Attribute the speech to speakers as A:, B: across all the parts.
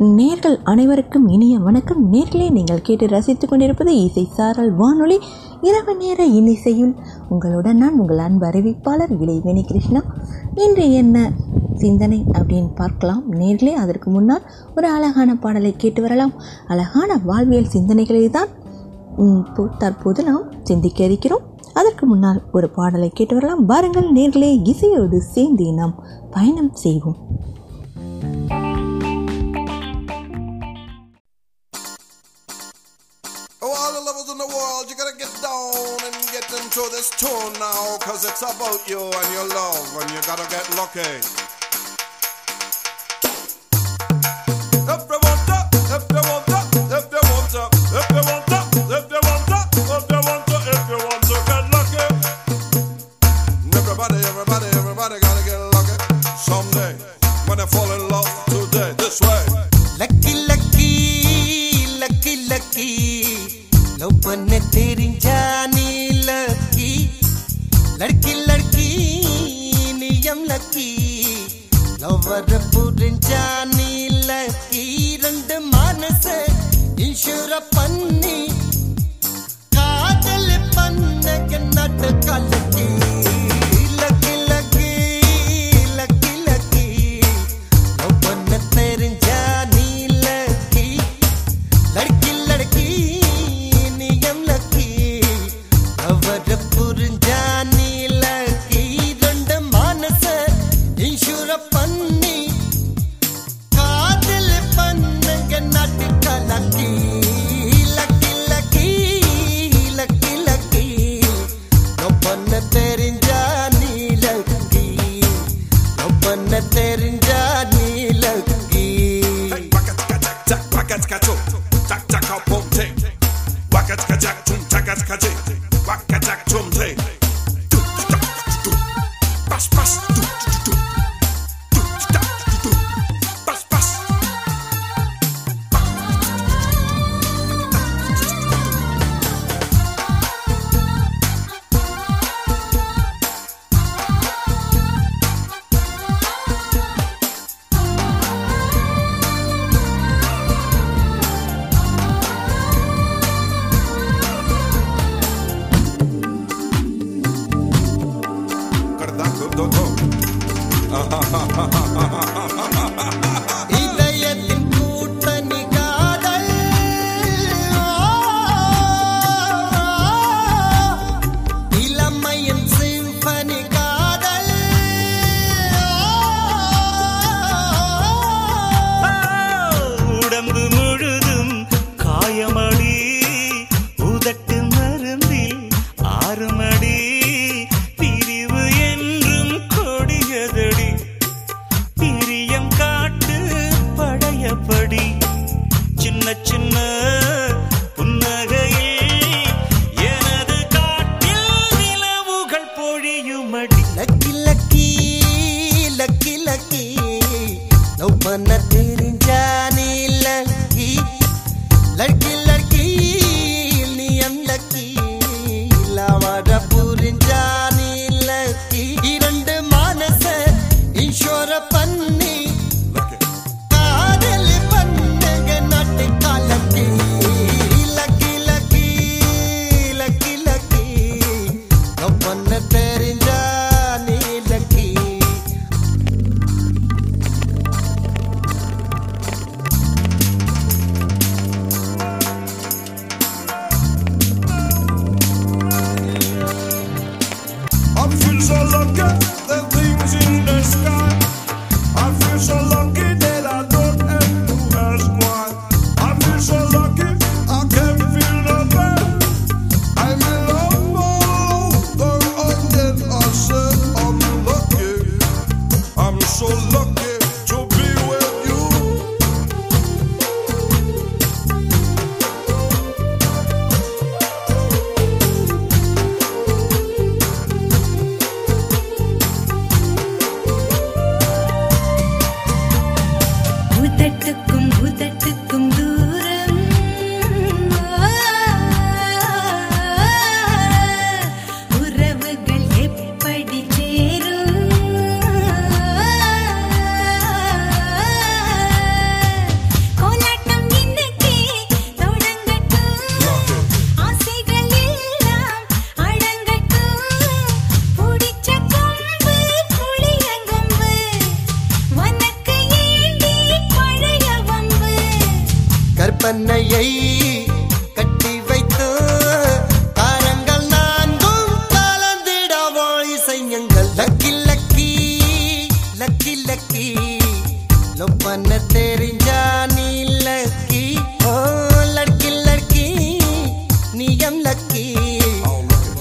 A: நேர்கள் அனைவருக்கும் இனிய வணக்கம். நேர்களே நீங்கள் கேட்டு ரசித்து கொண்டிருப்பது இசை சாரல் வானொலி. இரவு நேர இனிசையும் உங்களுடன் நான் உங்கள் அன்பு அறிவிப்பாளர் இளைவேணி கிருஷ்ணா. இன்று என்ன சிந்தனை அப்படின்னு பார்க்கலாம். நேர்களே அதற்கு முன்னால் ஒரு அழகான பாடலை கேட்டு வரலாம். அழகான வாழ்வியல் சிந்தனைகளை தான் தற்போது நாம் சிந்திக்க இருக்கிறோம். அதற்கு முன்னால் ஒரு பாடலை கேட்டு வரலாம். பாருங்கள் நேர்களே இசையோடு சேர்ந்து நாம் பயணம் செய்வோம்.
B: listening to this tune now, cause it's about you and your love, and you gotta get lucky.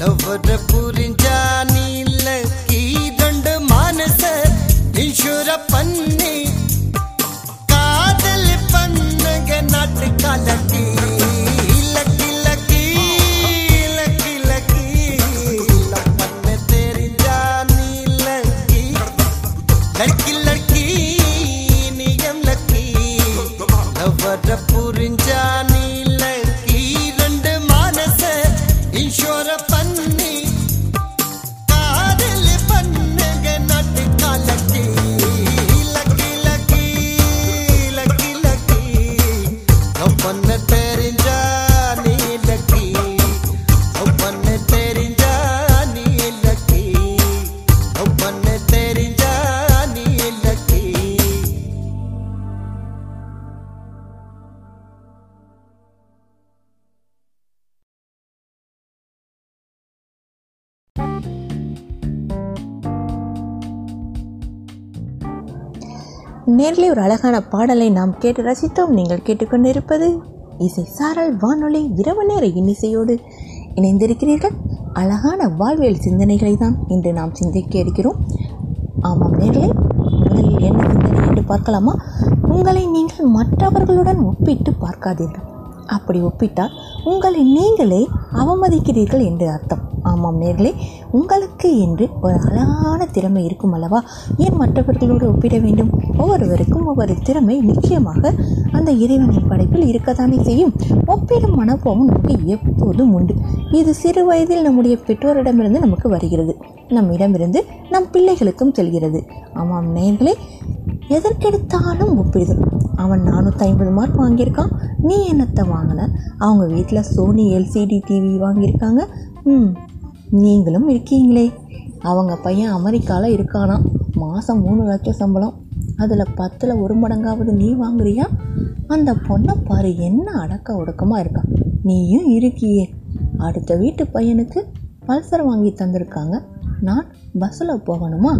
B: ఎవర పూరించ
A: நேரிலே ஒரு அழகான பாடலை நாம் கேட்டு ரசித்தோம். நீங்கள் கேட்டுக்கொண்டிருப்பது இசை சாரல் வானொலி இரவு நேர இன்னிசையோடு இணைந்திருக்கிறீர்கள். அழகான வாழ்வியல் சிந்தனைகளை தான் இன்று நாம் சிந்திக்க இருக்கிறோம். ஆமாம் நேர்களே முதலில் என்ன சிந்தனை என்று பார்க்கலாமா? உங்களை நீங்கள் மற்றவர்களுடன் ஒப்பிட்டு பார்க்காதீர்கள். அப்படி ஒப்பிட்டால் உங்களை நீங்களே அவமதிக்கிறீர்கள் என்று அர்த்தம். ஆமாம் நேர்களே உங்களுக்கு என்று ஒரு அழகான திறமை இருக்கும் அல்லவா? ஏன் மற்றவர்களோடு ஒப்பிட வேண்டும்? ஒவ்வொருவருக்கும் ஒவ்வொரு திறமை நிச்சயமாக அந்த இறைவனின் படைப்பில் இருக்கத்தானே செய்யும். ஒப்பிடும் மனப்போவும் நமக்கு எப்போதும் உண்டு. இது சிறு வயதில் நம்முடைய பெற்றோரிடமிருந்து நமக்கு வருகிறது. நம்மிடமிருந்து நம் பிள்ளைகளுக்கும் செல்கிறது. ஆமாம் நேர்களே எதற்கெடுத்தாலும் ஒப்பிடுதல். அவன் நானூற்றி ஐம்பது மார்க் வாங்கியிருக்கான். நீ என்னத்தை வாங்கின? அவங்க வீட்டில் சோனி எல்சிடி டிவி வாங்கியிருக்காங்க. ம் நீங்களும் இருக்கீங்களே. அவங்க பையன் அமெரிக்காவில் இருக்கானா மாதம் மூணு லட்சம் சம்பளம். அதில் பத்தில் ஒரு மடங்காவது நீ வாங்குறியா? அந்த பொண்ணை பாரு என்ன அடக்க ஒடுக்கமாக இருக்கான் நீயும் இருக்கியே. அடுத்த வீட்டு பையனுக்கு பல்சர் வாங்கி தந்திருக்காங்க. நான் பஸ்ஸில் போகணுமா?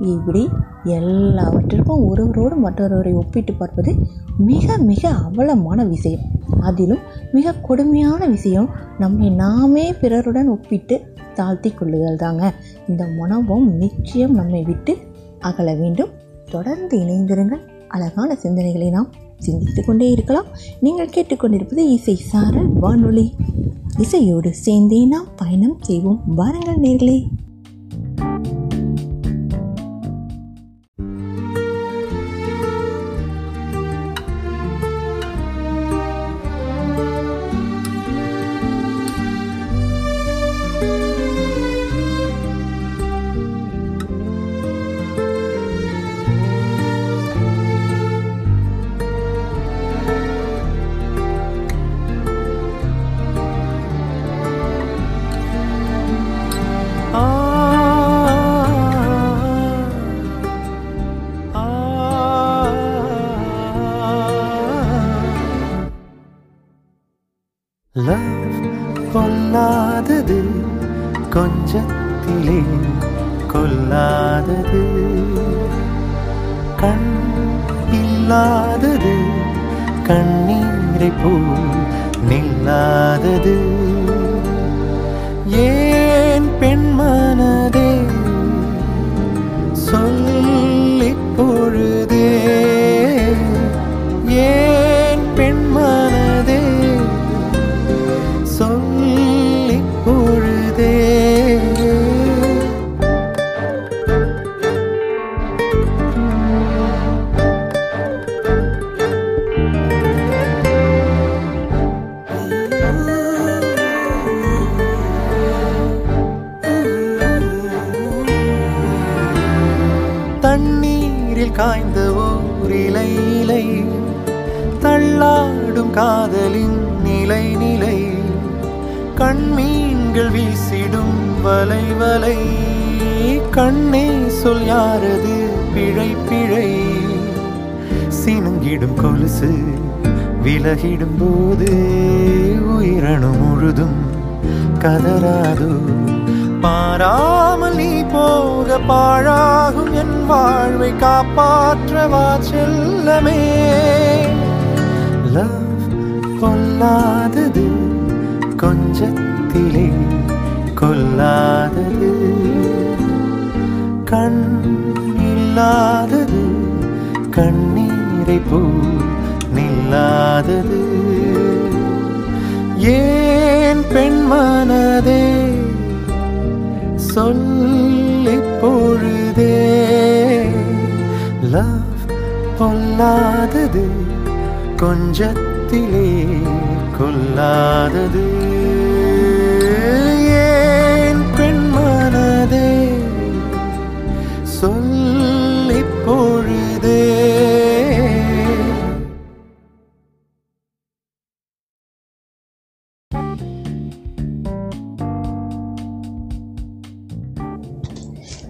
A: இப்படி எல்லாவற்றிற்கும் ஒருவரோடு மற்றொருவரை ஒப்பிட்டு பார்ப்பது மிக மிக அவலமான விஷயம். அதிலும் மிக கொடுமையான விஷயம் நம்மை நாமே பிறருடன் ஒப்பிட்டு தாழ்த்தி கொள்ளுதல் தாங்க இந்த மனோபம் நிச்சயம் நம்மை விட்டு அகல வேண்டும். தொடர்ந்து இணைந்திருங்கள். அழகான சிந்தனைகளை நாம் சிந்தித்து கொண்டே இருக்கலாம். நீங்கள் கேட்டுக்கொண்டிருப்பது இசை சாரல் வானொலி. இசையோடு சேர்ந்தே நாம் பயணம் செய்வோம். வாருங்கள் நேர்களே.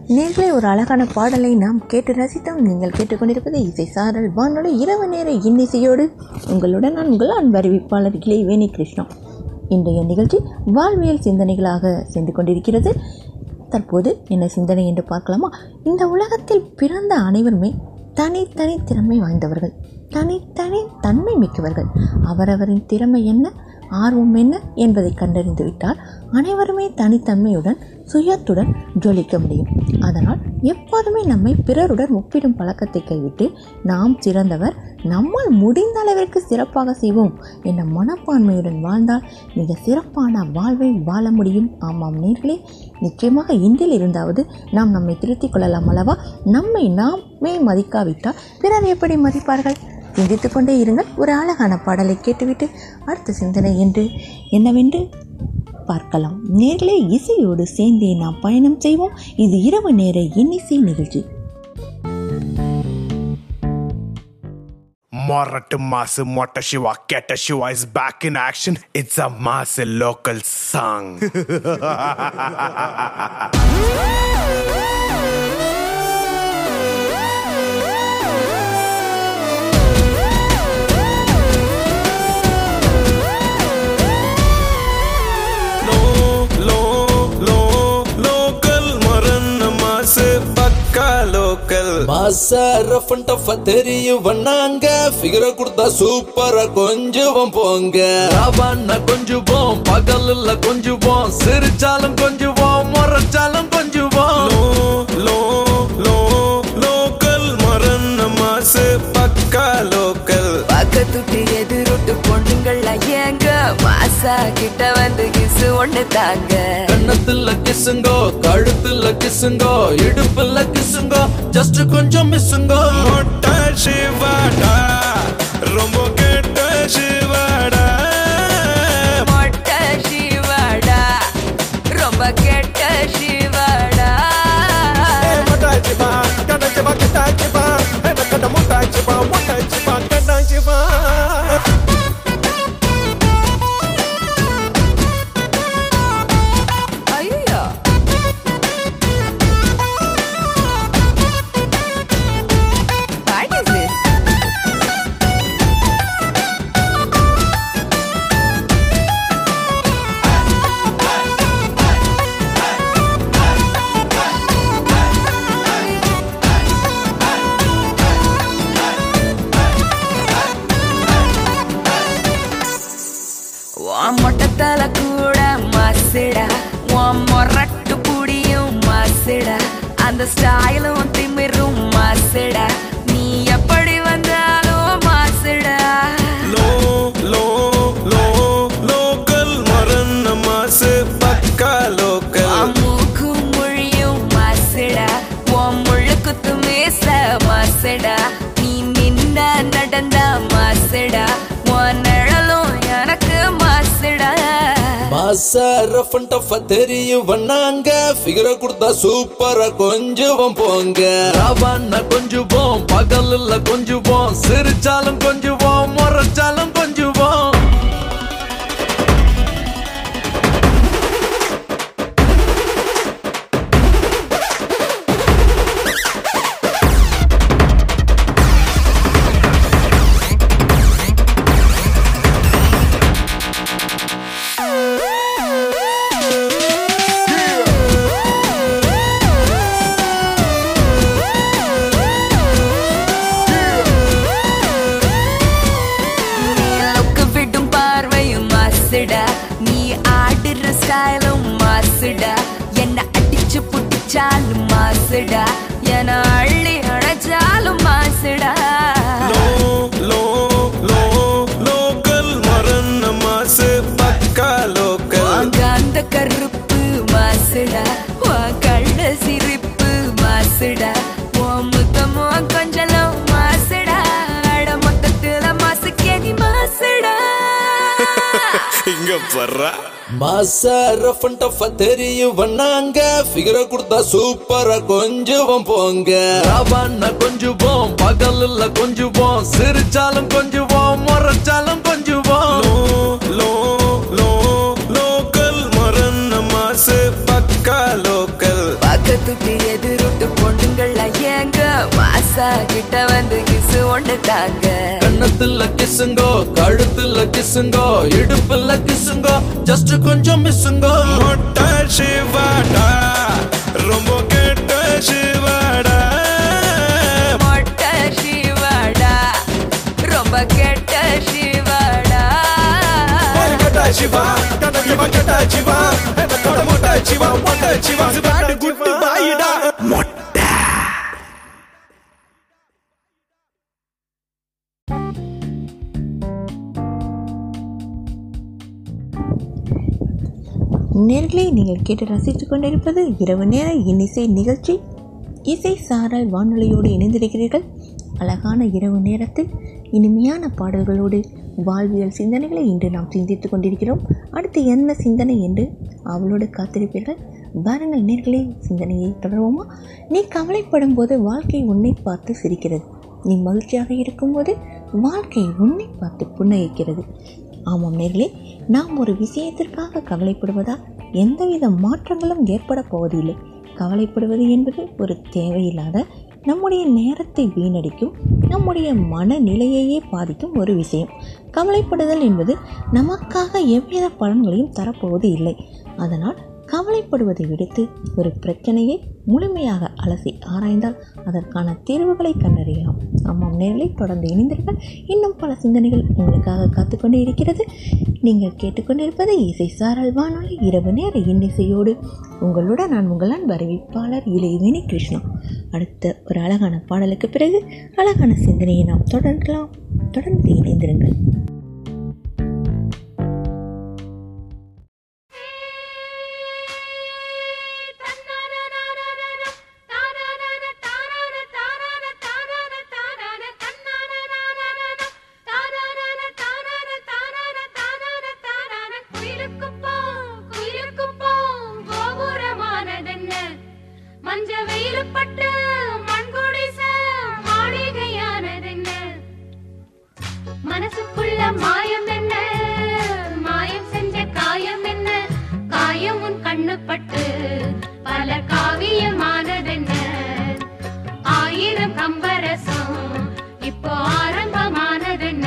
A: நேர்களை ஒரு அழகான பாடலை நாம் கேட்டு ரசித்தோம். நீங்கள் கேட்டுக்கொண்டிருப்பது இசை சாரல் வானொலி இரவு நேர இன்னிசையோடு. உங்களுடன் நான் உங்கள் அன்பறிவிப்பாளர் இளைவேணி கிருஷ்ணா இன்றைய நிகழ்ச்சி வாழ்வியல் சிந்தனைகளாக சென்று கொண்டிருக்கிறது. தற்போது என்ன சிந்தனை என்று பார்க்கலாமா? இந்த உலகத்தில் பிறந்த அனைவருமே தனித்தனி திறமை வாய்ந்தவர்கள். தனித்தனி தன்மை மிக்கவர்கள். அவரவரின் திறமை என்ன? ஆர்வம் என்ன என்பதை கண்டறிந்துவிட்டால் அனைவருமே தனித்தன்மையுடன் சுயத்துடன் ஜொலிக்க முடியும். அதனால் எப்போதுமே நம்மை பிறருடன் ஒப்பிடும் பழக்கத்தை கைவிட்டு நாம் சிறந்தவர் நம்மால் முடிந்த அளவிற்கு சிறப்பாக செய்வோம் என்ற மனப்பான்மையுடன் வாழ்ந்தால் மிக சிறப்பான வாழ்வை வாழ முடியும். ஆமாம் நேர்களே நிச்சயமாக இன்றில் இருந்தாவது நாம் நம்மை திருத்திக் கொள்ளலாம் அல்லவா? நம்மை நாமே மதிக்காவிட்டால் பிறர் எப்படி மதிப்பார்கள்? சிந்தித்து கொண்டே இருங்கள். ஒரு அழகான பாடலை கேட்டுவிட்டு அடுத்த சிந்தனை என்று என்னவென்று பார்க்கலாம். நேர்களே இசையோடு சேர்ந்தே நாம் பயணம் செய்வோம். இது இரவு நேர இன்னிசை நிகழ்ச்சி.
C: மொரட்டு mass Motta Siva Ketta Siva is back in action
D: it's a mass local song மாசா
E: ரஃப் அண்ட் டஃப் தெரியும் வண்ணாங்க ஃபிகரை கொடுத்தா சூப்பரா கொஞ்சுவோம் போங்க ராவான்னா கொஞ்சுவோம் பகல்ல கொஞ்சுவோம் சிரிச்சாலும் கொஞ்சுவோம் முறைச்சாலும் கொஞ்சுவோம்
D: லோ லோ லோ லோக்கல் மரன் மாசு பக்கா லோக்கல்
F: பக்கத்துட்டு எதிரொட்டு பொண்ணுங்கள் ஏங்க? மாசா கிட்ட வந்து கிசு ஒண்ணு தாங்க.
E: கண்ணத்துல கிசுங்கோ கழுத்துல கிசுங்கோ இடுப்புல கிசுங்கோ ஜஸ்ட் கொஞ்சம் மிஸ்ஸுங்கோ.
D: மொட்டை சிவாடா ரொம்ப மாசா
E: ரஃப் தெரியும் வண்ணாங்க ஃபிகரை கொடுத்தா சூப்பரா கொஞ்சுவோம் போங்க. ராவான்னா கொஞ்சுவோம் பகல்ல கொஞ்சுவோம் சிரிச்சாலும் கொஞ்சுவோம். டஃப் தெரியும் வண்ணாங்க ஃபிகரை கொடுத்தா சூப்பரா கொஞ்சுவோம் போங்க. ராவான்னா கொஞ்சுவோம் பகல்ல கொஞ்சுவோம் சிரிச்சாலும் கொஞ்சுவோம் முறைச்சாலும் கொஞ்சுவோம்.
D: லோ லோ லோ லோக்கல் மரண்ண மாசு பக்கா லோக்கல்.
F: பக்கத்துக்கு எதிரொட்டு பொண்ணுங்கள ஏங்க மாசா கிட்ட வந்து கிசு ஒண்ணு தாங்க.
E: கண்ணத்துல கிசுங்கோ கழுத்துல கிசுங்கோ இடுப்புல கிசுங்கோ ஜஸ்ட் கொஞ்சம் மிஸ்ஸுங்கோ
D: சிவாடா? ரொம்ப கெட்ட சிவாடா?
F: மொட்டை சிவாடா. ரொம்ப கெட்ட சிவாடா.
D: கெட்ட சிவா கெட்ட சிவா கெட்ட சிவா. மொட்டை சிவா மொட்டை சிவா. குட்டு பாயிடா.
A: நேர்களை நீங்கள் கேட்டு ரசித்துக் கொண்டிருப்பது இரவு நேர இன்னிசை நிகழ்ச்சி. இசை சாரல் வானொலியோடு இணைந்திருக்கிறீர்கள். அழகான இரவு நேரத்தில் இனிமையான பாடல்களோடு வாழ்வியல் சிந்தனைகளை இன்று நாம் சிந்தித்துக் கொண்டிருக்கிறோம். அடுத்து என்ன சிந்தனை என்று அவளோடு காத்திருப்பீர்கள். பாருங்கள் நேர்களே சிந்தனையை தொடர்வோமா? நீ கவலைப்படும் போது வாழ்க்கை உன்னை பார்த்து சிரிக்கிறது. நீ மகிழ்ச்சியாக இருக்கும்போது வாழ்க்கை உன்னை பார்த்து புன்னகிக்கிறது. ஆமாம் நேர்களே நாம் ஒரு விஷயத்திற்காக கவலைப்படுவதால் எந்தவித மாற்றங்களும் ஏற்பட போவதில்லை. கவலைப்படுவது என்பது ஒரு தேவையில்லாத நம்முடைய நேரத்தை வீணடிக்கும் நம்முடைய மனநிலையையே பாதிக்கும் ஒரு விஷயம். கவலைப்படுதல் என்பது நமக்காக எவ்வித பலன்களையும் தரப்போவது இல்லை. அதனால் கவலைப்படுவதை விடுத்து ஒரு பிரச்சனையை முழுமையாக அலசி ஆராய்ந்தால் அதற்கான தீர்வுகளை கண்டறியலாம். ஆமாம் நேரில் தொடர்ந்து இணைந்தீர்கள் இன்னும் பல சிந்தனைகள் உங்களுக்காக காத்துக்கொண்டே இருக்கிறது. நீங்கள் கேட்டுக்கொண்டிருப்பது இசை சாரல் வானொலி. இரவு நேர இன்னிசையோடு உங்களுடன் நான் உங்கள் அன்பு அறிவிப்பாளர் இளையவேணி கிருஷ்ணா. அடுத்த ஒரு அழகான பாடலுக்கு பிறகு அழகான சிந்தனையை நாம் தொடரலாம் தொடர்ந்து இணைந்திருங்கள்.
G: கண்ணுப்பட்டு பல காவியமானதென்ன? ஆயிரம் கம்பரசம் இப்போ ஆரம்பமானதென்ன?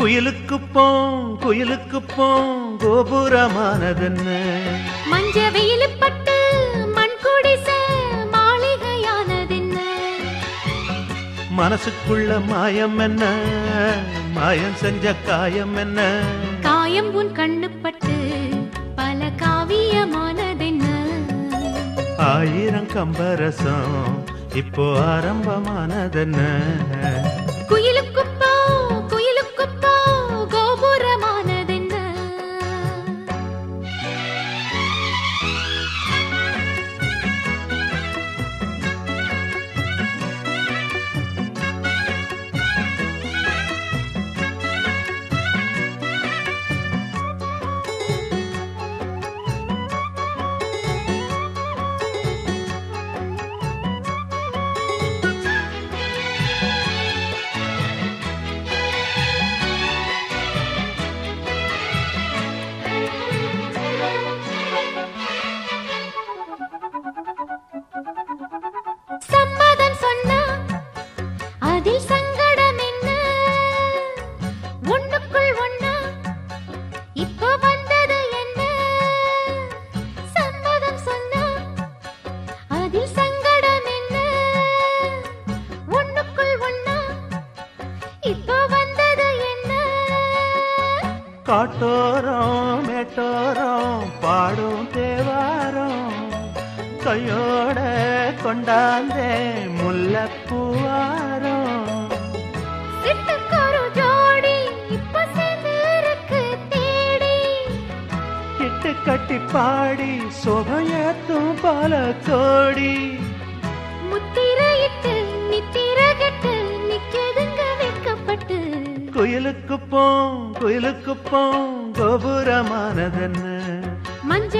H: குயிலுக்கு போம் குயிலுக்கு போம் கோபுரமானதென்ன?
G: மஞ்ச வெயிலுப்பட்டு மண் குடிச மாளிகையானதென்ன?
H: மனசுக்குள்ள மாயம் என்ன? மாயம் செஞ்ச காயம் என்ன?
G: காயம் உன் கண்ணுப்பட்டு காவியமானதென்ன
H: ஆயிரம் கம்பரசம் இப்போ ஆரம்பமானதென்ன? இட்டு கட்டி பாடி சுகையத்தும் பல கோடி.
G: முத்திரையிட்டு நித்திரகட்டு நிக்கதுங்க வைக்கப்பட்டு.
H: குயிலுக்கு போம் குயிலுக்கு போம் கோபுரமானதென்ன?
G: மஞ்ச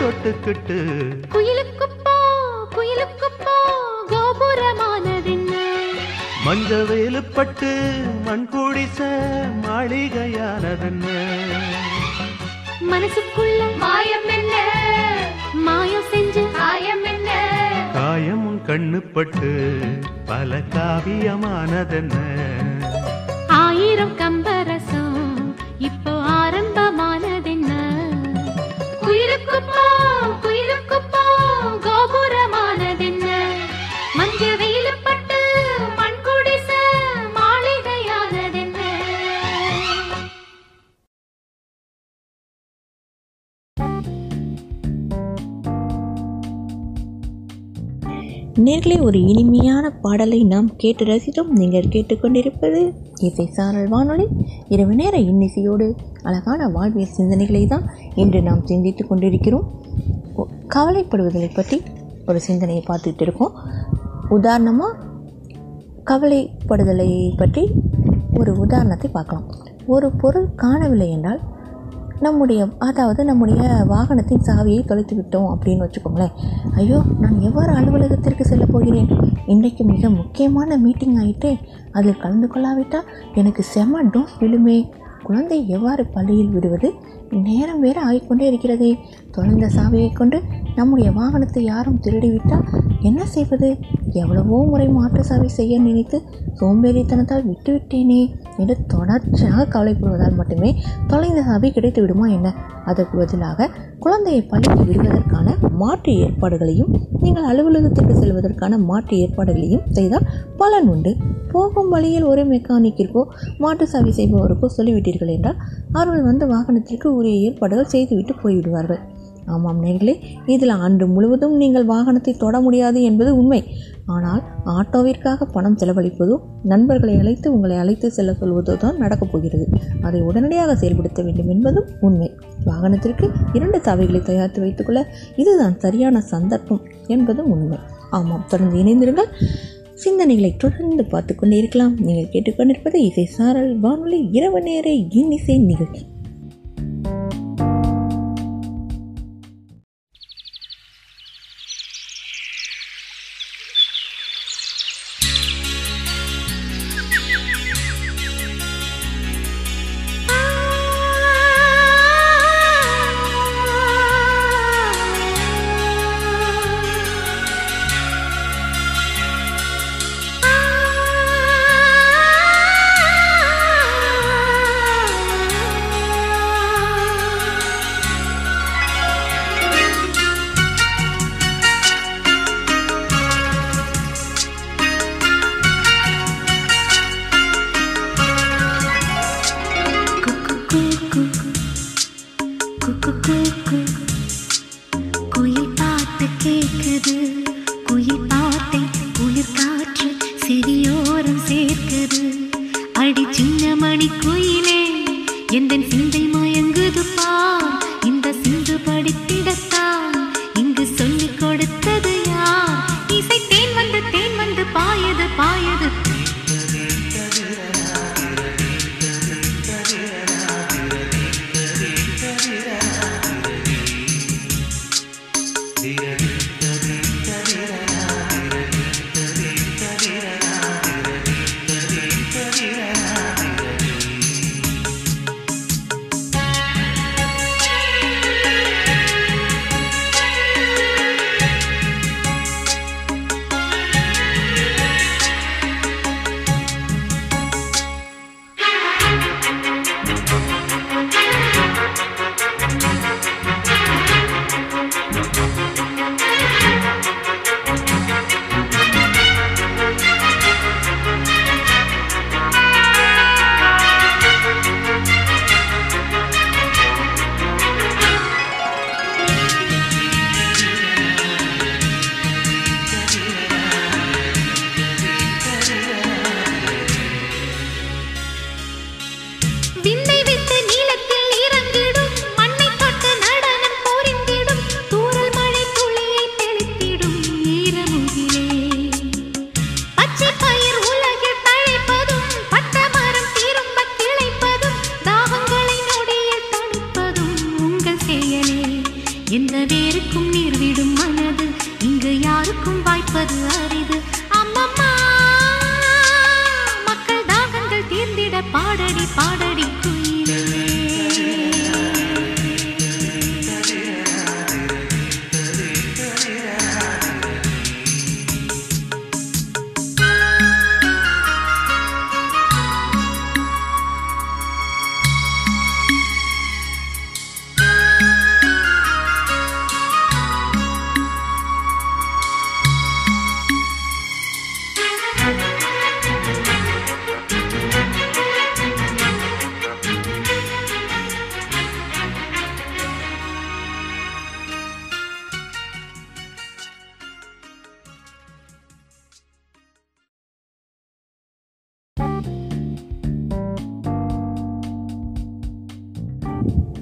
H: தொட்டுக்கிட்டு.
G: குயிலுக்கு போ குயிலுக்கு போ கோபுரமானதென்ன?
H: மஞ்ச வேலுப்பட்டு மண் குடிச மாளிகையானதென்ன?
G: மனசுக்குள்ள மாயம் என்ன? மாயம் செஞ்சு காயம் என்ன?
H: காயம் கண்ணுப்பட்டு பல காவியமானதென்ன?
G: ஆயிரம் கம்பரசம் குயிலுக்கு
A: நேர்களே ஒரு இனிமையான பாடலை நாம் கேட்டு ரசித்தோம். நீங்கள் கேட்டுக்கொண்டிருப்பது இசை சாரல் வானொலி. இரவு நேர இன்னிசையோடு அழகான வாழ்வியல் சிந்தனைகளை தான் இன்று நாம் சிந்தித்து கொண்டிருக்கிறோம். கவலைப்படுவதை பற்றி ஒரு சிந்தனையை பார்த்துட்டு இருக்கோம். உதாரணமாக கவலைப்படுதலை பற்றி ஒரு உதாரணத்தை பார்க்கலாம். ஒரு பொருள் காணவில்லை என்றால் நம்முடைய அதாவது நம்முடைய வாகனத்தின் சாவியை தொலைத்து விட்டோம் அப்படின்னு வச்சுக்கோங்களேன். ஐயோ நான் எவ்வாறு அலுவலகத்திற்கு செல்ல போகிறேன்? இன்றைக்கு மிக முக்கியமான மீட்டிங் ஆகிட்டே அதில் கலந்து கொள்ளாவிட்டால் எனக்கு செம டோஸ் விழுமே. குழந்தை எவ்வாறு பள்ளியில் விடுவது? நேரம் வேறு ஆகிக்கொண்டே இருக்கிறதே. தொலைந்த சாவியை கொண்டு நம்முடைய வாகனத்தை யாரும் திருடிவிட்டால் என்ன செய்வது? எவ்வளவோ முறை மாற்று சாவி செய்ய நினைத்து சோம்பேறித்தனத்தால் விட்டுவிட்டேனே என்று தொடர்ச்சியாக கவலைப்படுவதால் மட்டுமே தொலைந்த சாவி கிடைத்து விடுமா என்ன? அதற்கு பதிலாக குழந்தையை பள்ளிக்கு விடுவதற்கான மாற்று ஏற்பாடுகளையும் நீங்கள் அலுவலகத்திற்கு செல்வதற்கான மாற்று ஏற்பாடுகளையும் செய்தால் பலன் உண்டு. போகும் வழியில் ஒரு மெக்கானிக்கிற்கோ மாற்று சாவி செய்பவருக்கோ சொல்லிவிட்டீர்கள் என்றால் அவர்கள் வந்து வாகனத்திற்கு உரிய ஏற்பாடுகள் செய்துவிட்டு போய்விடுவார்கள். ஆமாம் நேர்களே இதில் ஆண்டு முழுவதும் நீங்கள் வாகனத்தை தொட முடியாது என்பது உண்மை. ஆனால் ஆட்டோவிற்காக பணம் செலவழிப்பதோ நண்பர்களை அழைத்து உங்களை அழைத்து செல்ல சொல்வதோ தான் நடக்கப் போகிறது. அதை உடனடியாக செயல்படுத்த வேண்டும் என்பதும் உண்மை. வாகனத்திற்கு இரண்டு சாவிகளை தயாரித்து வைத்துக்கொள்ள இதுதான் சரியான சந்தர்ப்பம் என்பதும் உண்மை. ஆமாம் தொடர்ந்து இணைந்திருங்கள். சிந்தனைகளை தொடர்ந்து பார்த்து கொண்டே இருக்கலாம். நீங்கள் கேட்டுக்கொண்டிருப்பது இசை சாரல் வானொலி இரவு நேர இன்னிசை நிகழ்ச்சி.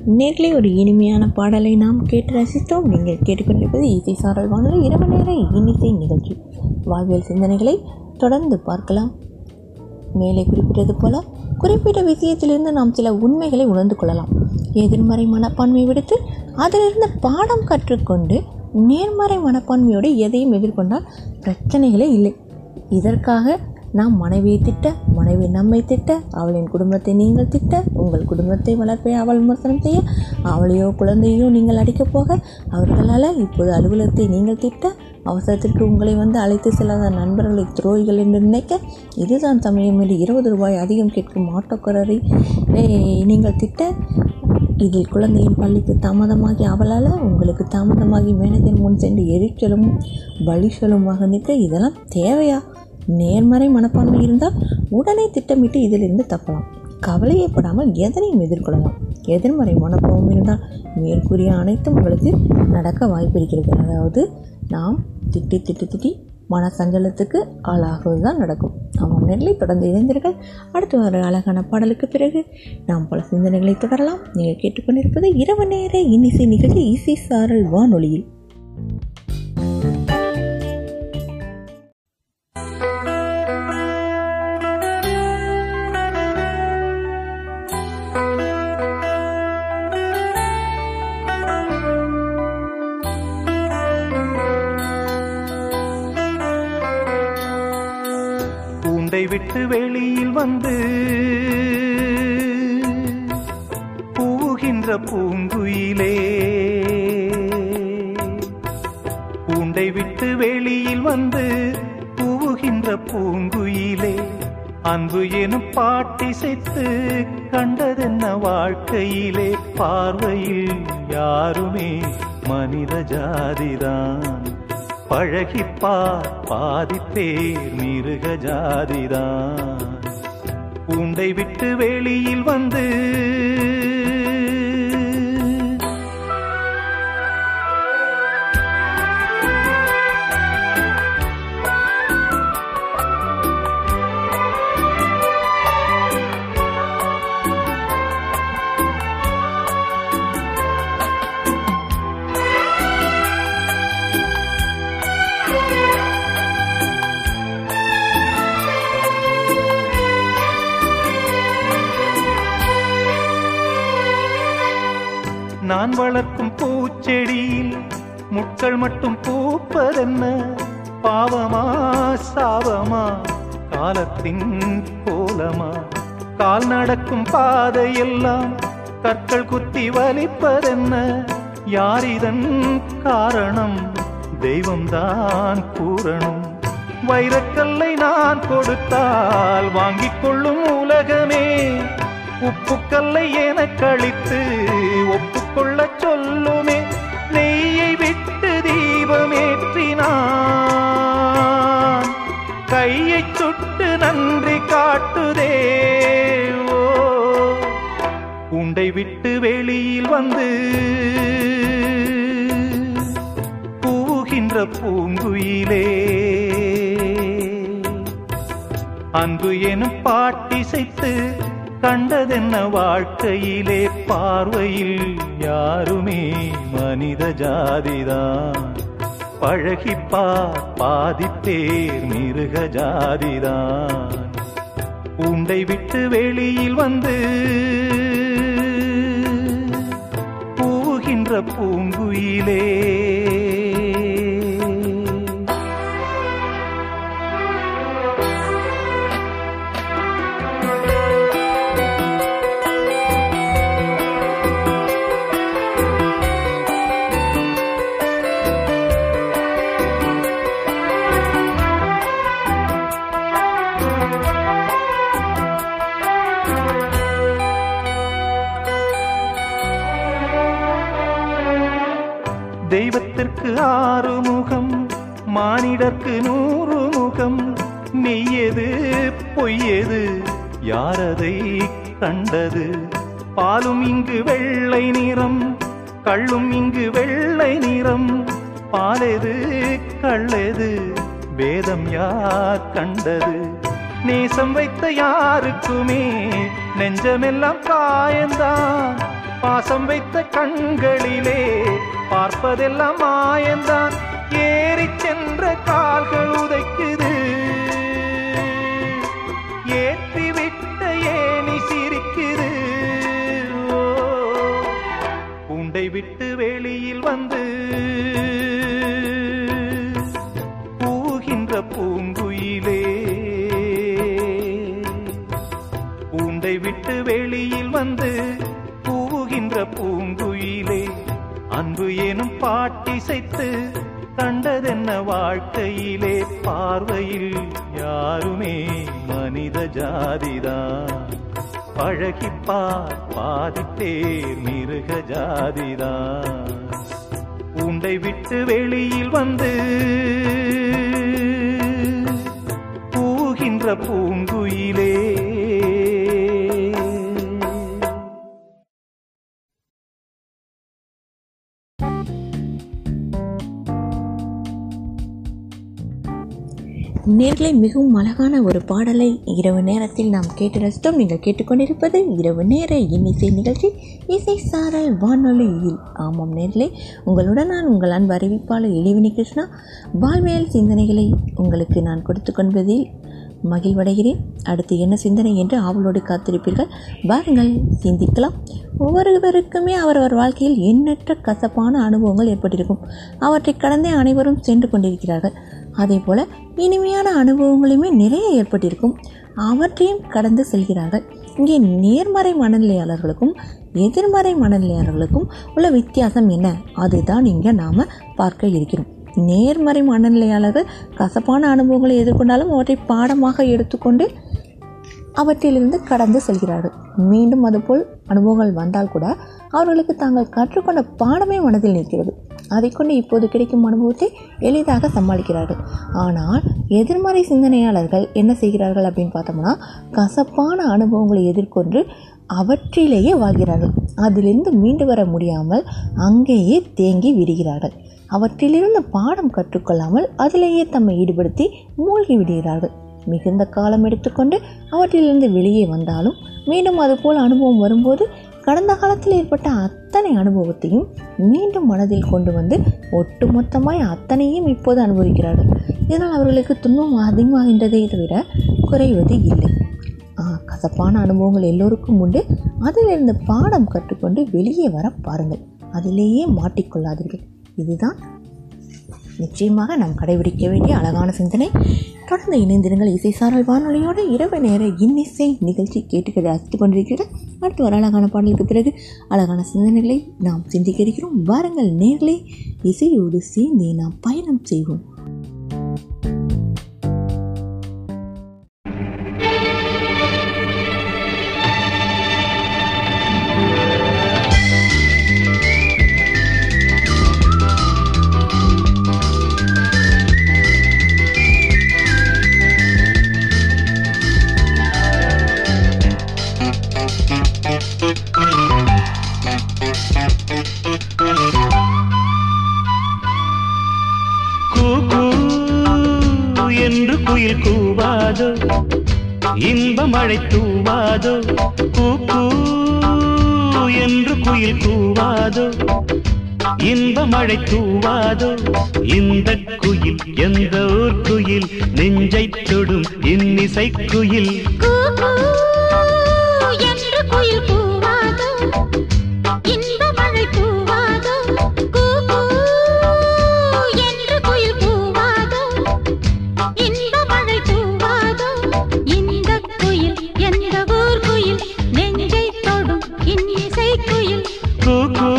A: நேர்களே ஒரு இனிமையான பாடலை நாம் கேட்டு ரசித்தோம். நீங்கள் கேட்டுக்கொண்டிருப்பது இசை சாரல் வானொலி இரவு நேர இனிசை நிகழ்ச்சி. வாழ்வியல் சிந்தனைகளை தொடர்ந்து பார்க்கலாம். மேலே குறிப்பிட்டது போல குறிப்பிட்ட விஷயத்திலிருந்து நாம் சில உண்மைகளை உணர்ந்து கொள்ளலாம். எதிர்மறை மனப்பான்மை விடுத்து அதிலிருந்து பாடம் கற்றுக்கொண்டு நேர்மறை மனப்பான்மையோடு எதையும் எதிர்கொண்டால் பிரச்சனைகளே இல்லை. இதற்காக நாம் மனைவியை திட்ட மனைவி நம்மை திட்ட அவளின் குடும்பத்தை நீங்கள் திட்ட உங்கள் குடும்பத்தை வளர்ப்பை அவள் விமர்சனம் செய்ய அவளையோ குழந்தையோ நீங்கள் அடிக்கப் போக அவர்களால் இப்போது அலுவலகத்தை நீங்கள் திட்ட அவசரத்திற்கு உங்களை வந்து அழைத்து செல்லாத நண்பர்களை துரோகிகள் என்று நினைக்க இதுதான் சமயம் என்று இருபது ரூபாய் அதிகம் கேட்கும் ஆட்டோக்காரரை நீங்கள் திட்ட இதில் குழந்தையின் பள்ளிக்கு தாமதமாகி அவளால் உங்களுக்கு தாமதமாகி மேனேஜர் முன் சென்று எரிச்சலும் வழிச்சலுமாக நிற்க இதெல்லாம் தேவையா? நேர்மறை மனப்பான்மை இருந்தால் உடனே திட்டமிட்டு இதிலிருந்து தப்பலாம். கவலையப்படாமல் எதனையும் எதிர்கொள்ளலாம். எதிர்மறை மனப்பான்மை இருந்தால் மேற்கூறிய அனைத்தும் உங்களுக்கு நடக்க வாய்ப்பு இருக்கிறது. அதாவது நாம் திட்டி திட்டி திட்டி மனசஞ்சலத்துக்கு ஆளாகுவது தான் நடக்கும். அவன் நெல்லை தொடர்ந்து இணைந்தீர்கள் அடுத்து வர அழகான பாடலுக்கு பிறகு நாம் பல சிந்தனைகளை தொடரலாம். நீங்கள் கேட்டுக்கொண்டிருப்பது இரவு நேர இன்னிசை நிகழ்ச்சி இசை சாரல் வானொலியில்.
H: விட்டு வெளியில் வந்து பூகின்ற பூங்குயிலே. பூண்டை விட்டு வெளியில் வந்து பூகின்ற பூங்குயிலே. அன்பு எனும் பாட்டிசைத்து கண்டதென்ன வாழ்க்கையிலே. பார்வையில் யாருமே மனித ஜாதிதான். பழகிப்பார். பாதிப்பேர் மிருக ஜாதிதான். பூண்டை விட்டு வெளியில் வந்து வளர்க்கும் பூச்செடியில் முட்கள் மட்டும் பூப்பதென்ன? பாவமா சாவமா காலத்தின் கோலமா? கால் நடக்கும் பாதையெல்லாம் கற்கள் குத்தி வலிப்பதென்ன? யார் இதன் காரணம்? தெய்வம்தான் கூறணும் வைரக்கல்லை நான் கொடுத்தால் வாங்கிக் கொள்ளும் உலகமே. உப்புக்கல்லை என கழித்து கொள்ள சொல்லுமே நெய்யை விட்டு தீபமேற்றினான். கையை சுட்டு நன்றி காட்டுதே ஓ. உண்டை விட்டு வெளியில் வந்து பூகின்ற பூங்குயிலே. அன்பு எனும் பாட்டிசைத்து கண்டதென்ன வாழ்க்கையிலே பார்வையில் யாருமே மனித ஜாதிதான். பழகிப்பா பாதிப்பேர் மிருக ஜாதிதான். உண்டை விட்டு வெளியில் வந்து பூகின்ற பூங்குயிலே ஆறு முகம் மானிடர்க்கு நூறு முகம் மெய்யது பொய்யது யாரதை கண்டது? பாலும் இங்கு வெள்ளை நிறம் கள்ளும் இங்கு வெள்ளை நிறம். பாலெது கள்ளெது வேதம் யார் கண்டது? நேசம் வைத்த யாருக்குமே நெஞ்சமெல்லாம் காயந்தான். பாசம் வைத்த கண்களிலே பார்ப்பதெல்லாம் மாயந்தான் ஏறி சென்ற கால்கள் உதைக்குது. ஏற்றிவிட்ட ஏனி சிரிக்குது. ஓ, பூண்டை விட்டு வெளியில் வந்து பூகின்ற பூங்குயிலே. பூண்டை விட்டு வெளியில் வந்து பூகின்ற பூங்குயிலே. அன்பு எனும் பாட்டிசைத்து கண்டதென்ன வாழ்க்கையிலே பார்வையில் யாருமே மனித ஜாதிதான். பழகிப்பார் பாதிப்பேர் மிருக ஜாதிதான். உண்டை விட்டு வெளியில் வந்து பூகின்ற பூங்குயிலே
A: நேர்களை மிகவும் அழகான ஒரு பாடலை இரவு நேரத்தில் நாம் கேட்டு ரசித்தோம். நீங்கள் கேட்டுக்கொண்டிருப்பது இரவு நேர இன்னிசை நிகழ்ச்சி. இசை சாரல் வானொலியில். ஆமாம் நேர்களை உங்களுடன் நான் உங்கள் அன்பு அறிவிப்பாளர் எளிவினி கிருஷ்ணா. வாழ்வியல் சிந்தனைகளை உங்களுக்கு நான் கொடுத்து கொள்வதில் மகிழ்வடைகிறேன். அடுத்து என்ன சிந்தனை என்று ஆவலோடு காத்திருப்பீர்கள். வாருங்கள் சிந்திக்கலாம். ஒவ்வொருவருக்குமே அவரவர் வாழ்க்கையில் எண்ணற்ற கசப்பான அனுபவங்கள் ஏற்பட்டிருக்கும். அவற்றை கடந்தே அனைவரும் சென்று கொண்டிருக்கிறார்கள். அதே போல் இனிமையான அனுபவங்களுமே நிறைய ஏற்பட்டிருக்கும். அவற்றையும் கடந்து செல்கிறார்கள். இங்கே நேர்மறை மனநிலையாளர்களுக்கும் எதிர்மறை மனநிலையாளர்களுக்கும் உள்ள வித்தியாசம் என்ன? அதுதான் இங்கே நாம் பார்க்க இருக்கிறோம். நேர்மறை மனநிலையாளர்கள் கசப்பான அனுபவங்களை எதிர்கொண்டாலும் அவற்றை பாடமாக எடுத்துக்கொண்டு அவற்றிலிருந்து கடந்து செல்கிறார்கள் மீண்டும் அதுபோல் அனுபவங்கள் வந்தால் கூட அவர்களுக்கு தாங்கள் கற்றுக்கொண்ட பாடமே மனதில் நிற்கிறது. அதை கொண்டு இப்போது கிடைக்கும் அனுபவத்தை எளிதாக சமாளிக்கிறார்கள். ஆனால் எதிர்மறை சிந்தனையாளர்கள் என்ன செய்கிறார்கள் அப்படின்னு பார்த்தோம்னா கசப்பான அனுபவங்களை எதிர்கொண்டு அவற்றிலேயே வாழ்கிறார்கள். அதிலிருந்து மீண்டு வர முடியாமல் அங்கேயே தேங்கி விடுகிறார்கள். அவற்றிலிருந்து பாடம் கற்றுக்கொள்ளாமல் அதிலேயே தம்மை ஈடுபடுத்தி மூழ்கி விடுகிறார்கள். மிகுந்த காலம் எடுத்துக்கொண்டு அவற்றிலிருந்து வெளியே வந்தாலும் மீண்டும் அதுபோல் அனுபவம் வரும்போது கடந்த காலத்தில் ஏற்பட்ட அத்தனை அனுபவத்தையும் மீண்டும் மனதில் கொண்டு வந்து ஒட்டுமொத்தமாய் அத்தனையும் இப்போது அனுபவிக்கிறார்கள். இதனால் அவர்களுக்கு துன்பம் அதிகமாகின்றதே தவிர குறைவது இல்லை. கசப்பான அனுபவங்கள் எல்லோருக்கும் உண்டு. அதிலிருந்து பாடம் கற்றுக்கொண்டு வெளியே வர பாருங்கள். அதிலேயே மாட்டிக்கொள்ளாதீர்கள். இதுதான் நிச்சயமாக நாம் கடைபிடிக்க வேண்டிய அழகான சிந்தனை. தொடர்ந்து இணைந்திருங்கள் இசை சாரல் வானொலியோடு இரவு நேர இன்னிசை நிகழ்ச்சி கேட்டு ரசித்துக் கொண்டிருக்கிறது. அடுத்து ஒரு அழகான பாடலுக்கு பிறகு அழகான சிந்தனைகளை நாம் சிந்திக்க இருக்கிறோம். வாருங்கள் நேர்களை இசையோடு சேர்ந்தே நாம் பயணம் செய்வோம்.
H: மழை தூவாதோ கூ என்று குயில் கூவாதோ? இன்ப மழை தூவாதோ இந்த குயில் எந்த ஊர் குயில்? நெஞ்சை தொடும் இன்னிசை குயில்.
G: என்று குயில் குயில்
H: கூ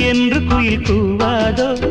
H: என்று குயில் கூவாதோ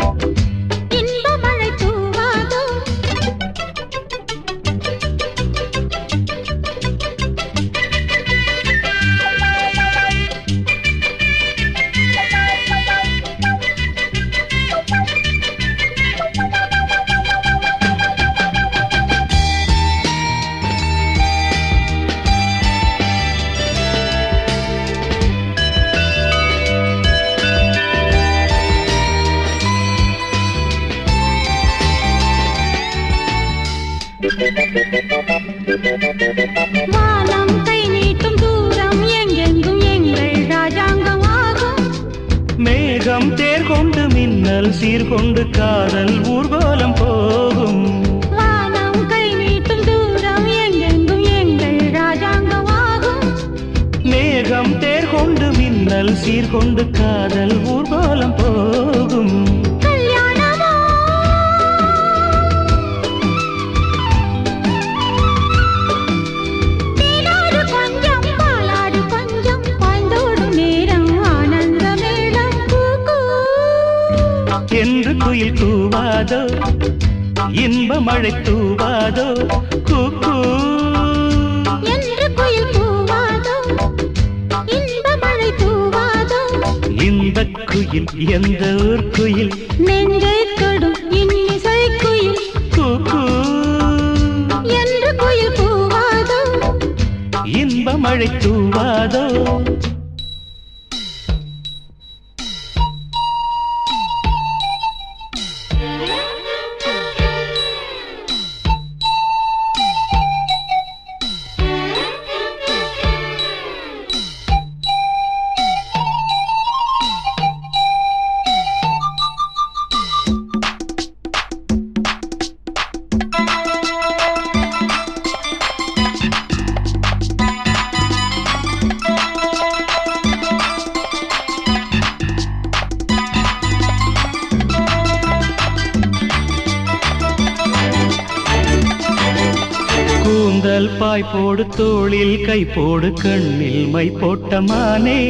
H: போடு கண்ணில் மை போட்ட மானே.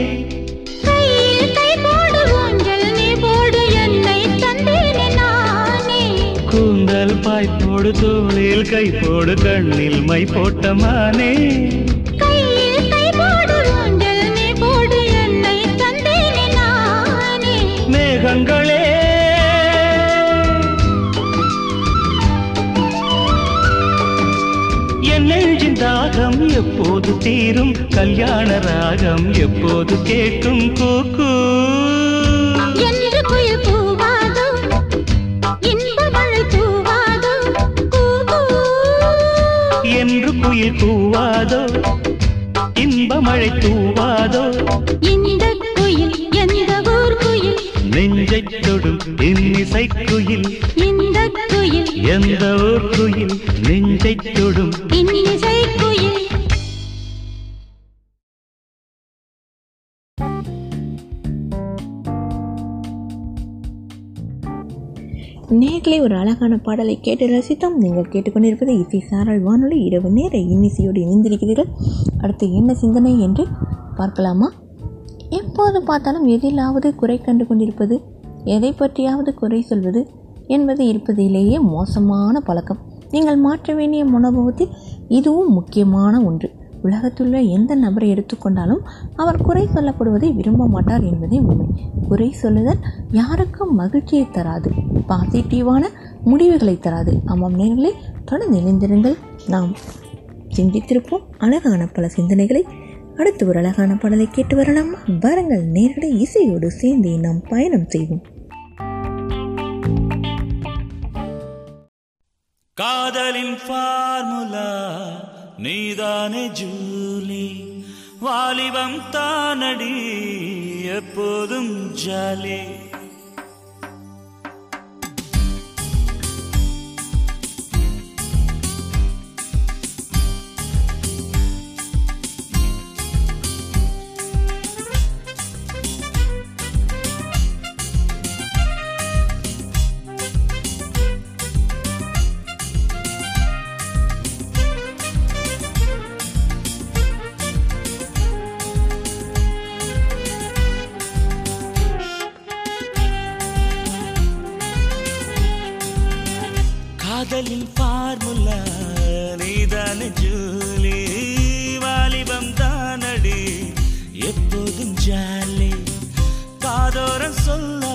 H: கூந்தல் பாய் போடு தோளில் கை போடு கண்ணில் மை போட்ட மானே. தாகம் எப்போது தீரும்? கல்யாண ராகம் எப்போது கேட்கும்? கூக்கு.
G: என்று குயில் கூவாதோ? இன்ப மழை தூவாதோ? இந்த குயில் எந்த ஊர் குயில்?
H: நெஞ்சை தொடும் இன்னிசை எந்த ஒரு குயில் நெஞ்சை தொடும்.
A: நேர்களை ஒரு அழகான பாடலை கேட்டு ரசித்தோம். நீங்கள் கேட்டுக்கொண்டிருப்பது இசை சாரல் வானொலி. இரவு நேர இன்னிசையோடு இணைந்திருக்கிறீர்கள். அடுத்து என்ன சிந்தனை என்று பார்க்கலாமா? எப்போது பார்த்தாலும் எதிலாவது குறை கண்டு கொண்டிருப்பது எதை பற்றியாவது குறை சொல்வது என்பது இருப்பதிலேயே மோசமான பழக்கம். நீங்கள் மாற்ற வேண்டிய மனோபாவத்தில் இதுவும் முக்கியமான ஒன்று. உலகத்துள்ள எந்த நபரை எடுத்துக்கொண்டாலும் அவர் குறை சொல்லப்படுவதை விரும்ப மாட்டார் என்பதே உண்மை. குறை சொல்லுதல் யாருக்கும் மகிழ்ச்சியை தராது. பாசிட்டிவான முடிவுகளை தராது. ஆமாம் நேர்களை தொடர்ந்து இணைந்திருங்கள். நாம் சிந்தித்திருப்போம். அழகான பல சிந்தனைகளை. அடுத்து ஒரு அழகான பாடலை கேட்டு வரலாமா. வாருங்கள் நேர்களை இசையோடு சேர்ந்து நாம் பயணம் செய்வோம்.
I: காதலின் ஃபார்முலா நீதானே ஜூலி. வாலிபம் தானடி எப்போதும் ஜாலி. காதலின் பார்முலா நீதான ஜூலி. வாலிபம் தானடி எப்போதும் ஜாலி.
J: காதோரம் சொல்ல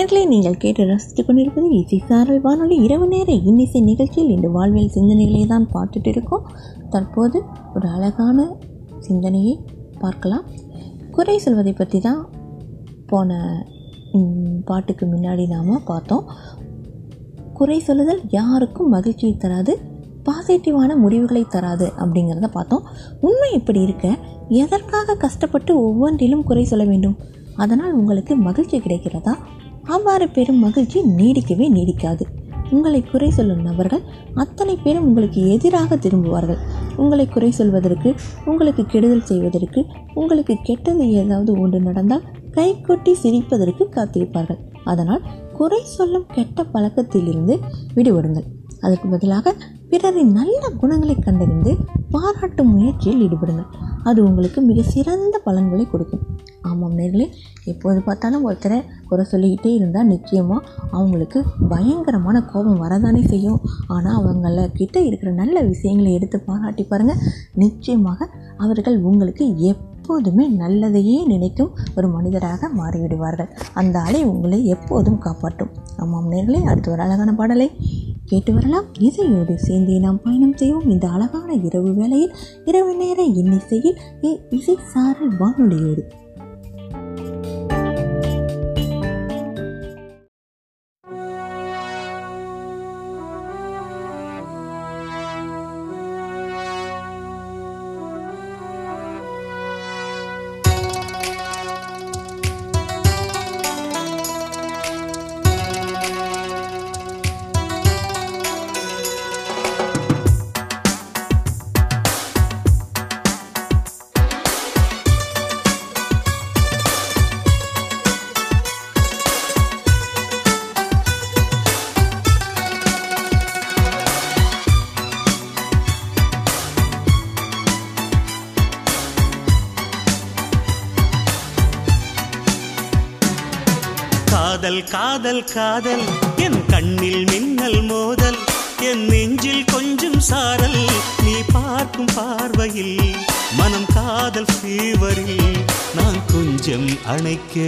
A: நேர்களை நீங்கள் கேட்டு ரசித்துக் கொண்டிருப்பது இசை சாரல் வானொலி. இரவு நேர இன்னிசை நிகழ்ச்சியில் இன்று வாழ்வியல் சிந்தனைகளை தான் பார்த்துட்டு இருக்கோம். தற்போது ஒரு அழகான சிந்தனையை பார்க்கலாம். குறை சொல்வதை பற்றி தான் போன பாட்டுக்கு முன்னாடி நாம் பார்த்தோம். குறை சொல்லுதல் யாருக்கும் மகிழ்ச்சியை தராது பாசிட்டிவான முடிவுகளை தராது அப்படிங்கிறத பார்த்தோம். உண்மை இப்படி இருக்க எதற்காக கஷ்டப்பட்டு ஒவ்வொன்றிலும் குறை சொல்ல வேண்டும்? அதனால் உங்களுக்கு மகிழ்ச்சி கிடைக்கிறதா? அவ்வாறு பெறும் மகிழ்ச்சி நீடிக்கவே நீடிக்காது. உங்களை குறை சொல்லும் நபர்கள் அத்தனை பேரும் உங்களுக்கு எதிராக திரும்புவார்கள். உங்களை குறை சொல்வதற்கு உங்களுக்கு கெடுதல் செய்வதற்கு உங்களுக்கு கெட்டது ஏதாவது ஒன்று நடந்தால் கைகொட்டி சிரிப்பதற்கு காத்திருப்பார்கள். அதனால் குறை சொல்லும் கெட்ட பழக்கத்திலிருந்து விடுபடுங்கள். அதற்கு பதிலாக பிறரின் நல்ல குணங்களை கண்டறிந்து பாராட்டும் முயற்சியில் ஈடுபடுங்கள். அது உங்களுக்கு மிக சிறந்த பலன்களை கொடுக்கும். ஆமாம் நேர்களே எப்போது பார்த்தாலும் ஒருத்தரை குறை சொல்லிக்கிட்டே இருந்தால் நிச்சயமாக அவங்களுக்கு பயங்கரமான கோபம் வரதானே செய்யும். ஆனால் அவங்கள கிட்டே இருக்கிற நல்ல விஷயங்களை எடுத்து பாராட்டி பாருங்கள் நிச்சயமாக அவர்கள் உங்களுக்கு எப்போதுமே நல்லதையே நினைக்கும் ஒரு மனிதராக மாறிவிடுவார்கள். அந்த அலை உங்களை எப்போதும் காப்பாற்றும். ஆமாம் நேர்களே அடுத்து ஒரு அழகான பாடலை கேட்டு வரலாம். இசையோடு சேர்ந்தே நாம் பயணம் செய்வோம். இந்த அழகான இரவு வேளையில் இரவு நேர இன்னிசையில் இசை சாரல் வானொலியோடு.
G: காதல் காதல் காதல். என் கண்ணில் மின்னல் மோதல். என் நெஞ்சில் கொஞ்சம் சாரல். நீ பார்க்கும் பார்வையில் மனம் காதல் சீவரில் நான் கொஞ்சம் அணைக்க.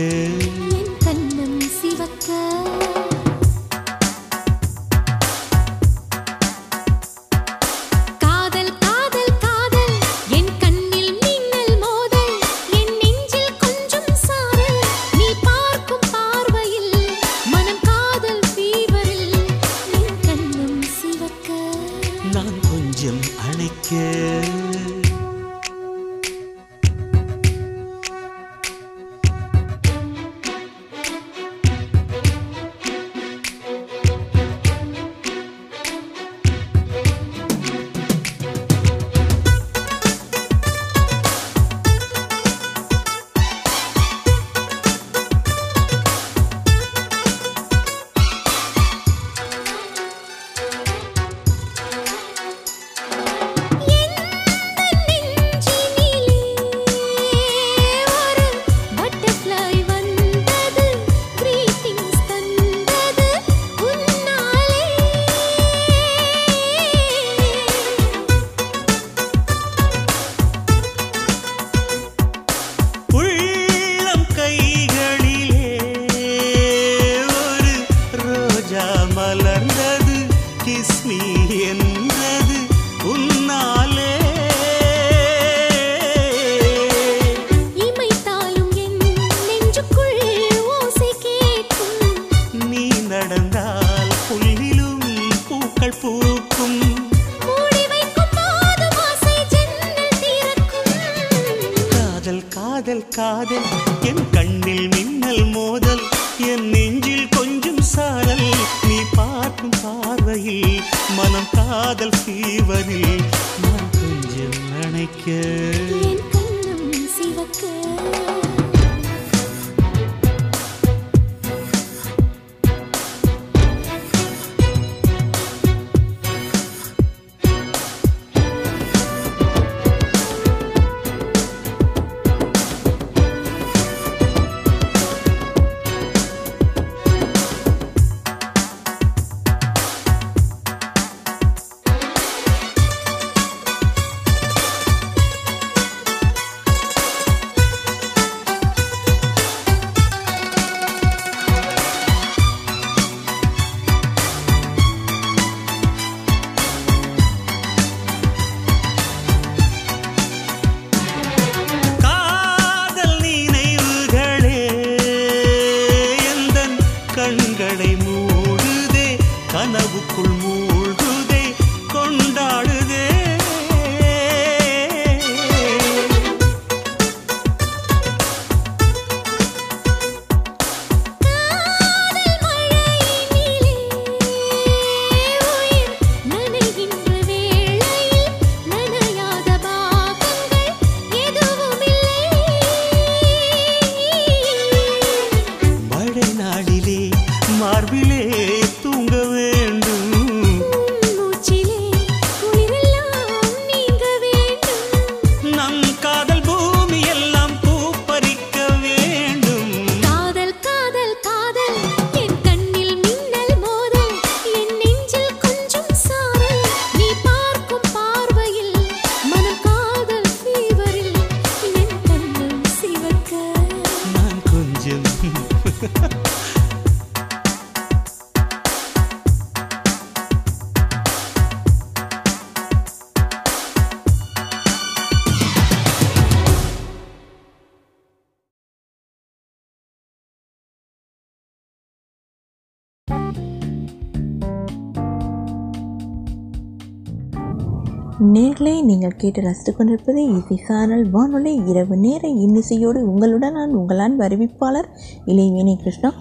A: நேர்களே நீங்கள் கேட்டு ரசித்துக் கொண்டிருப்பது இசை சாரல் வானொலி இரவு நேர இன்னிசையோடு உங்களுடன் நான் உங்களான் அன்பு இளைவேணி கிருஷ்ணா.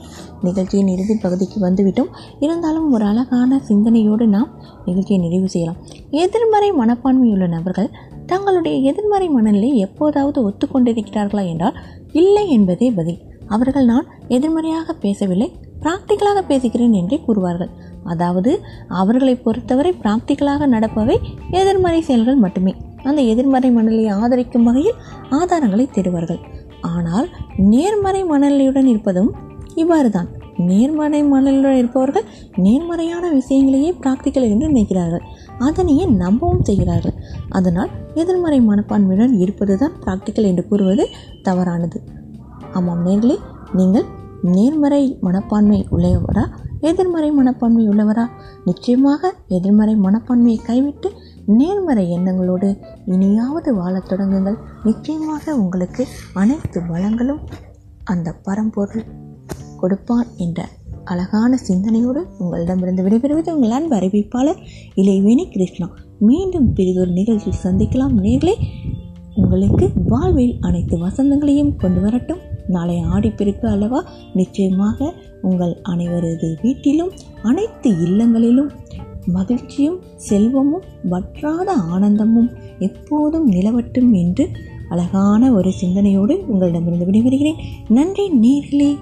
A: நிகழ்ச்சியின் இறுதி பகுதிக்கு வந்துவிட்டோம். இருந்தாலும் ஒரு அழகான சிந்தனையோடு நாம் நிகழ்ச்சியை நிறைவு செய்யலாம். எதிர்மறை மனப்பான்மையுள்ள நபர்கள் தங்களுடைய எதிர்மறை மனநிலை எப்போதாவது ஒத்துக்கொண்டிருக்கிறார்களா என்றால் இல்லை என்பதே பதில். அவர்கள் நான் எதிர்மறையாக பேசவில்லை பிராக்டிக்கலாக பேசுகிறேன் என்றே கூறுவார்கள். அதாவது அவர்களை பொறுத்தவரை பிராக்டிக்கலாக நடப்பவை எதிர்மறை செயல்கள் மட்டுமே. அந்த எதிர்மறை மனநிலையை ஆதரிக்கும் வகையில் ஆதாரங்களை தேடுவார்கள். ஆனால் நேர்மறை மனநிலையுடன் இருப்பதும் இவ்வாறு தான் நேர்மறை மனநிலையுடன் இருப்பவர்கள் நேர்மறையான விஷயங்களையே பிராக்டிக்கல் என்று நினைக்கிறார்கள். அதனையே நம்பவும் செய்கிறார்கள். அதனால் எதிர்மறை மனப்பான்மையுடன் இருப்பது தான் பிராக்டிக்கல் என்று கூறுவது தவறானது. ஆமாம் நேர்களே நீங்கள் நேர்மறை மனப்பான்மை உள்ளவரா எதிர்மறை மனப்பான்மை உள்ளவரா? நிச்சயமாக எதிர்மறை மனப்பான்மையை கைவிட்டு நேர்மறை எண்ணங்களோடு இனியாவது வாழத் தொடங்குங்கள். நிச்சயமாக உங்களுக்கு அனைத்து வளங்களும் அந்த பரம்பொருள் கொடுப்பான் என்ற அழகான சிந்தனையோடு உங்களிடமிருந்து விடைபெறுவது உங்கள் அன்பு அறிவிப்பாளர் இளைவேணி கிருஷ்ணா. மீண்டும் பிரிதொரு நிகழ்ச்சியில் சந்திக்கலாம் நேர்களே. உங்களுக்கு வாழ்வில் அனைத்து வசந்தங்களையும் கொண்டு வரட்டும். நாளை ஆடிப்பெருக்கு அல்லவா? நிச்சயமாக உங்கள் அனைவரது வீட்டிலும் அனைத்து இல்லங்களிலும் மகிழ்ச்சியும் செல்வமும் வற்றாத ஆனந்தமும் எப்போதும் நிலவட்டும் என்று அழகான ஒரு சிந்தனையோடு உங்களிடமிருந்து விடைபெறுகிறேன். நன்றி நேர்களே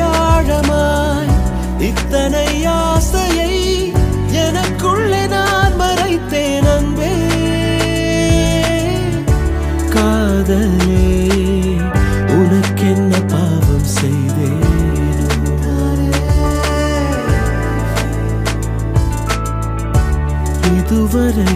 K: ஆழமாய் இத்தனை ஆசையை எனக்குள்ளே நான் மறைத்தேன் அன்பே. காதலே உனக்கென்ன பாவம் செய்தேன்? இதுவரை